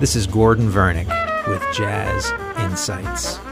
This is Gordon Vernick with Jazz Insights.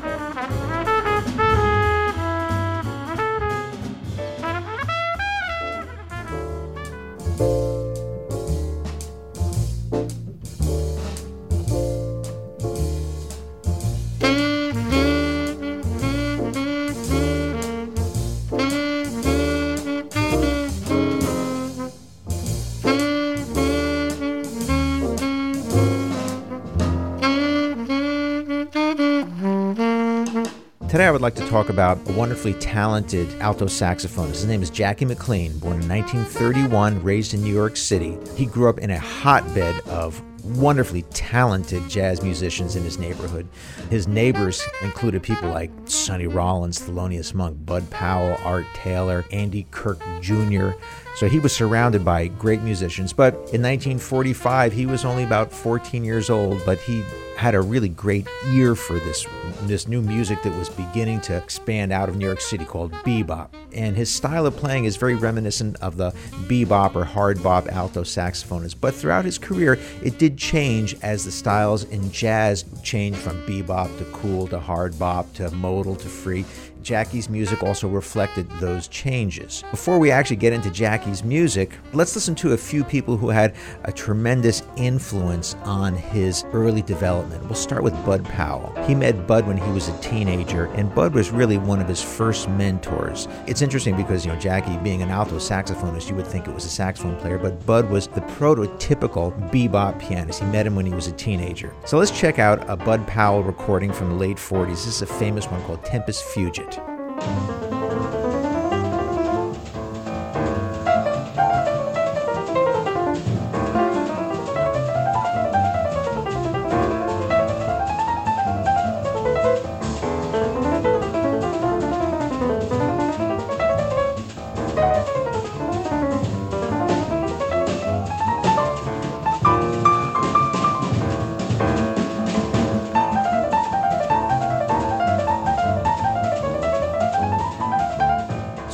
Like to talk about a wonderfully talented alto saxophonist. His name is Jackie McLean, born in 1931, raised in New York City. He grew up in a hotbed of wonderfully talented jazz musicians in his neighborhood. His neighbors included people like Sonny Rollins, Thelonious Monk, Bud Powell, Art Taylor, Andy Kirk Jr. So he was surrounded by great musicians. But in 1945, he was only about 14 years old, but he had a really great ear for this this new music that was beginning to expand out of New York City called bebop. And his style of playing is very reminiscent of the bebop or hard bop alto saxophonist. But throughout his career, it did change as the styles in jazz changed from bebop to cool to hard bop to modal to free. Jackie's music also reflected those changes. Before we actually get into Jackie's music, let's listen to a few people who had a tremendous influence on his early development. We'll start with Bud Powell. He met Bud when he was a teenager, and Bud was really one of his first mentors. It's interesting because, you know, Jackie being an alto saxophonist, you would think it was a saxophone player, but Bud was the prototypical bebop pianist. He met him when he was a teenager. So let's check out a Bud Powell recording from the late 40s. This is a famous one called Tempus Fugit thank you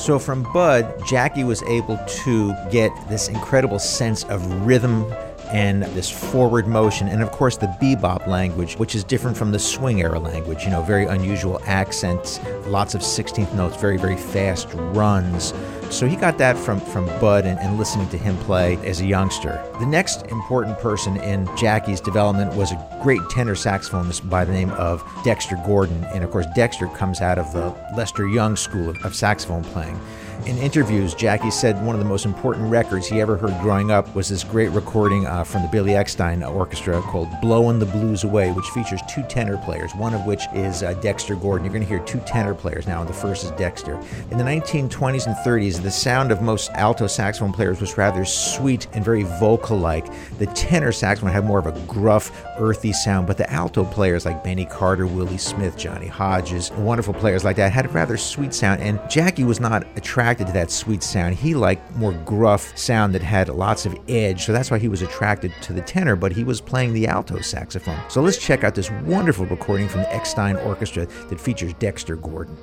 So from Bud, Jackie was able to get this incredible sense of rhythm and this forward motion, and of course the bebop language, which is different from the swing era language. You know, very unusual accents, lots of 16th notes, very, very fast runs. So he got that from, from Bud and, and listening to him play as a youngster. The next important person in Jackie's development was a great tenor saxophonist by the name of Dexter Gordon. And of course, Dexter comes out of the Lester Young school of, of saxophone playing. In interviews, Jackie said one of the most important records he ever heard growing up was this great recording uh, from the Billy Eckstine Orchestra called Blowin' the Blues Away, which features two tenor players, one of which is uh, Dexter Gordon. You're going to hear two tenor players now, and the first is Dexter. In the 1920s and 30s, the sound of most alto saxophone players was rather sweet and very vocal like. The tenor saxophone had more of a gruff, earthy sound, but the alto players like Benny Carter, Willie Smith, Johnny Hodges, wonderful players like that had a rather sweet sound, and Jackie was not attracted to that sweet sound. He liked more gruff sound that had lots of edge, so that's why he was attracted to the tenor, but he was playing the alto saxophone. So let's check out this wonderful recording from the Eckstine Orchestra that features Dexter Gordon.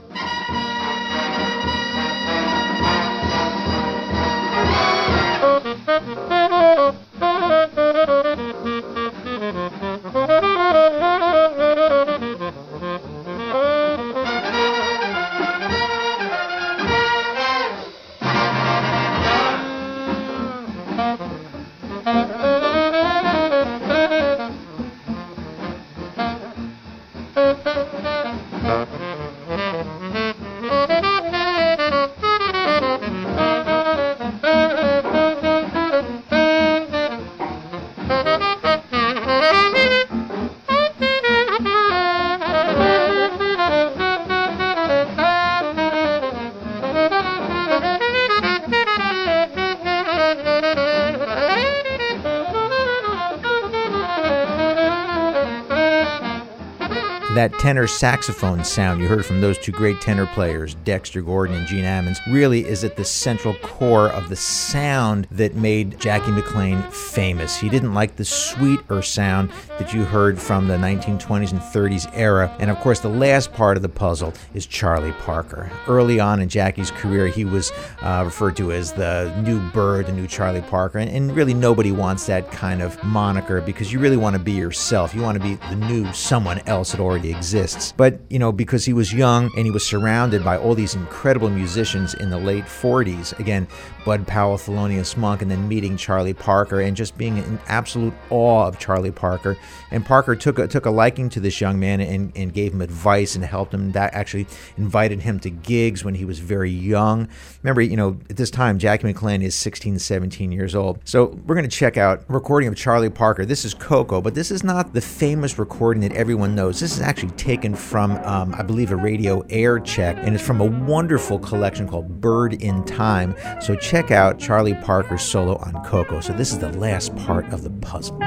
That tenor saxophone sound you heard from those two great tenor players, Dexter Gordon and Gene Ammons, really is at the central core of the sound that made Jackie McLean famous. He didn't like the sweeter sound that you heard from the 1920s and 30s era. And of course, the last part of the puzzle is Charlie Parker. Early on in Jackie's career, he was uh, referred to as the new bird, the new Charlie Parker. And, and really, nobody wants that kind of moniker because you really want to be yourself. You want to be the new someone else that already exists. But, you know, because he was young and he was surrounded by all these incredible musicians in the late 40s, again, Bud Powell, Thelonious Monk, and then meeting Charlie Parker and just being in absolute awe of Charlie Parker. And Parker took a, took a liking to this young man and, and gave him advice and helped him. That actually invited him to gigs when he was very young. Remember, you know, at this time, Jackie McLean is 16, 17 years old. So we're going to check out a recording of Charlie Parker. This is Ko-Ko, but this is not the famous recording that everyone knows. This is actually taken from, um, I believe, a radio air check, and it's from a wonderful collection called Bird in Time. So check out Charlie Parker's solo on Ko-Ko. So this is the last part of the puzzle.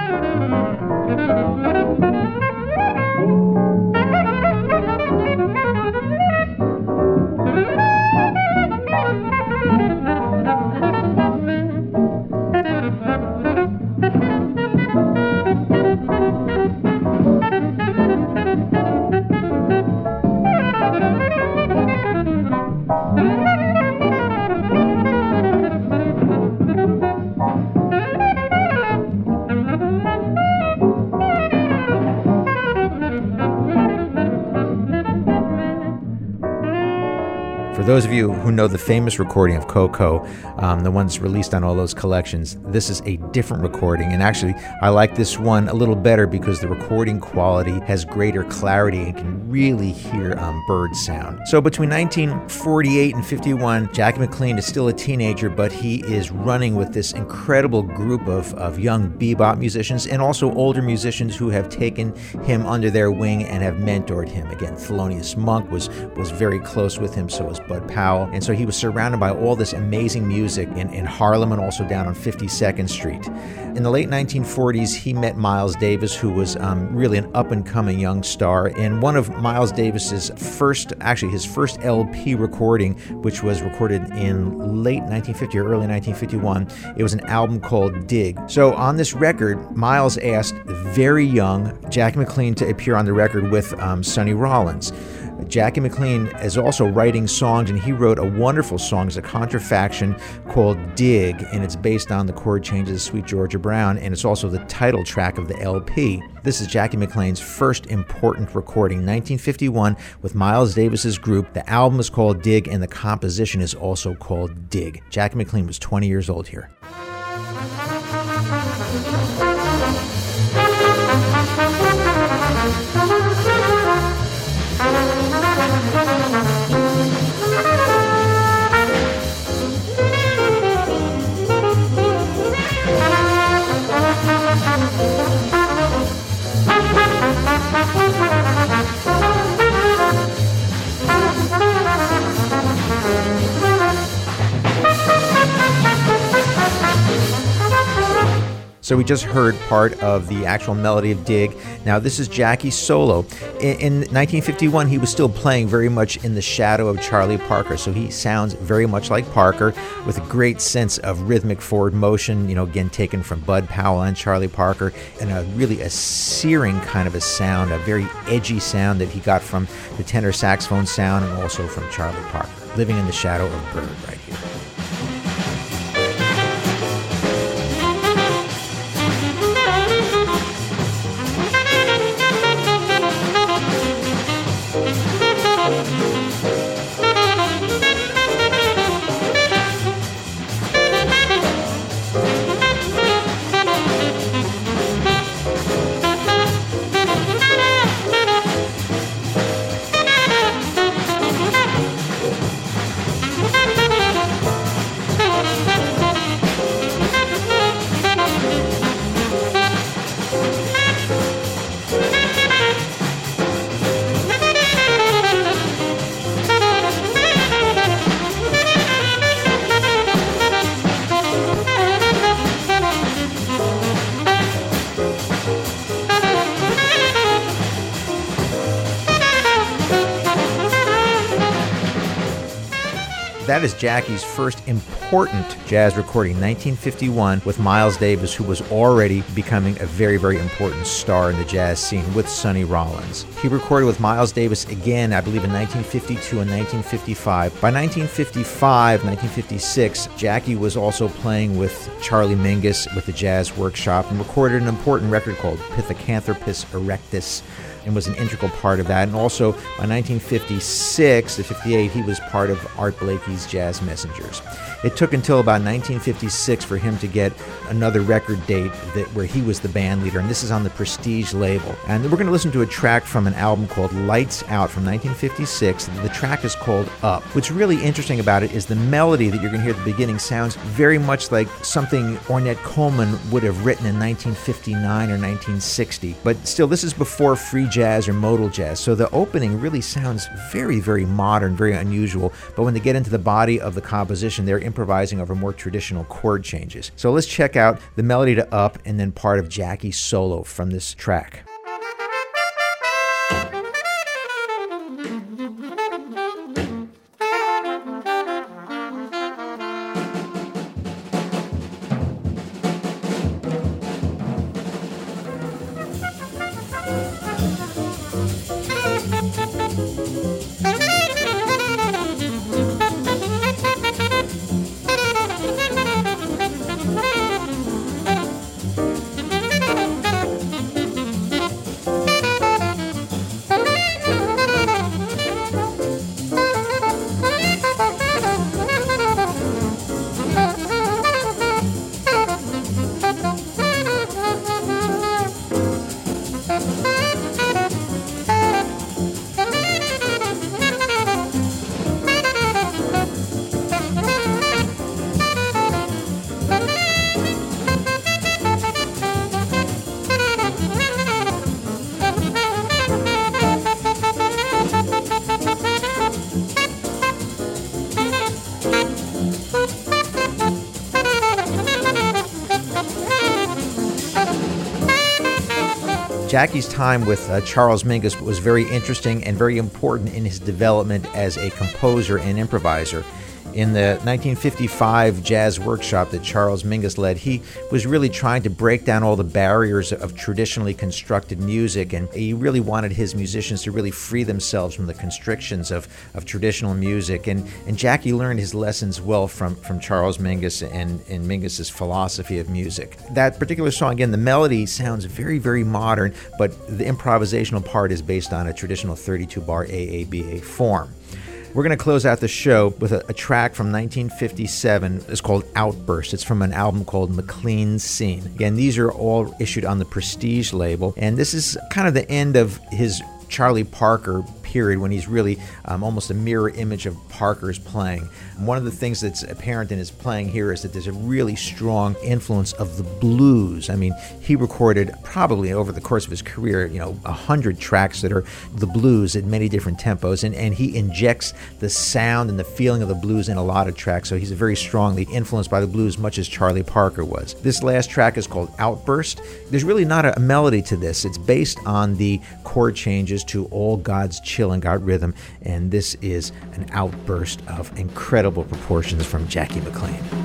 For those of you who know the famous recording of Ko-Ko, um, the ones released on all those collections, this is a different recording. And actually, I like this one a little better because the recording quality has greater clarity and can really hear um, bird sound. So between 1948 and 51, Jackie McLean is still a teenager, but he is running with this incredible group of, of young bebop musicians and also older musicians who have taken him under their wing and have mentored him. Again, Thelonious Monk was, was very close with him, so was Bud Powell. And so he was surrounded by all this amazing music in, in Harlem and also down on 52nd Street. In the late 1940s, he met Miles Davis, who was um, really an up and coming young star. And one of Miles Davis's first, actually his first LP recording, which was recorded in late 1950 or early 1951, it was an album called Dig. So on this record, Miles asked very young Jackie McLean to appear on the record with um, Sonny Rollins. Jackie McLean is also writing songs, and he wrote a wonderful song as a contrafaction called Dig, and it's based on the chord changes of Sweet Georgia Brown, and it's also the title track of the LP. This is Jackie McLean's first important recording, 1951, with Miles Davis's group. The album is called Dig, and the composition is also called Dig. Jackie McLean was 20 years old here. So we just heard part of the actual melody of Dig. Now, this is Jackie's solo. In, in, 1951, he was still playing very much in the shadow of Charlie Parker. So he sounds very much like Parker with a great sense of rhythmic forward motion, you know, again, taken from Bud Powell and Charlie Parker, and a really a searing kind of a sound, a very edgy sound that he got from the tenor saxophone sound and also from Charlie Parker, living in the shadow of Bird right That is Jackie's first important jazz recording, 1951, with Miles Davis, who was already becoming a very, very important star in the jazz scene with Sonny Rollins. He recorded with Miles Davis again, I believe, in 1952 and 1955. By 1955, 1956, Jackie was also playing with Charlie Mingus with the Jazz Workshop and recorded an important record called Pithecanthropus erectus and was an integral part of that. And also by 1956 to 58, he was part of Art Blakey's Jazz Messengers. It took until about 1956 for him to get another record date that where he was the band leader, and this is on the Prestige label. And we're going to listen to a track from an album called Lights Out from 1956. The track is called Up. What's really interesting about it is the melody that you're going to hear at the beginning sounds very much like something Ornette Coleman would have written in 1959 or 1960. But still, this is before free jazz or modal jazz, so the opening really sounds very, very modern, very unusual. But when they get into the body of the composition, they're improvising over more traditional chord changes. So let's check out the melody to Up and then part of Jackie's solo from this track. Jackie's time with uh, Charles Mingus was very interesting and very important in his development as a composer and improviser in the 1955 jazz workshop that Charles Mingus led, he was really trying to break down all the barriers of traditionally constructed music, and he really wanted his musicians to really free themselves from the constrictions of, of traditional music. And, and Jackie learned his lessons well from, from Charles Mingus and, and Mingus's philosophy of music. That particular song, again, the melody sounds very, very modern, but the improvisational part is based on a traditional 32 bar AABA form. We're going to close out the show with a, a, track from 1957. It's called Outburst. It's from an album called McLean's Scene. Again, these are all issued on the Prestige label, and this is kind of the end of his Charlie Parker period when he's really um, almost a mirror image of Parker's playing. One of the things that's apparent in his playing here is that there's a really strong influence of the blues. I mean, he recorded probably over the course of his career, you know, a hundred tracks that are the blues at many different tempos, and, and he injects the sound and the feeling of the blues in a lot of tracks. So he's very strongly influenced by the blues, much as Charlie Parker was. This last track is called Outburst. There's really not a melody to this. It's based on the chord changes to All God's Children and got rhythm, and this is an outburst of incredible proportions from Jackie McLean.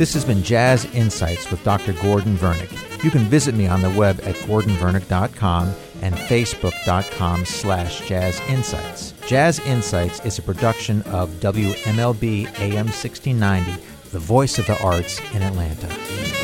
This has been Jazz Insights with Dr. Gordon Vernick. You can visit me on the web at gordonvernick.com and facebook.com slash jazz insights. Jazz Insights is a production of WMLB AM 1690, the voice of the arts in Atlanta.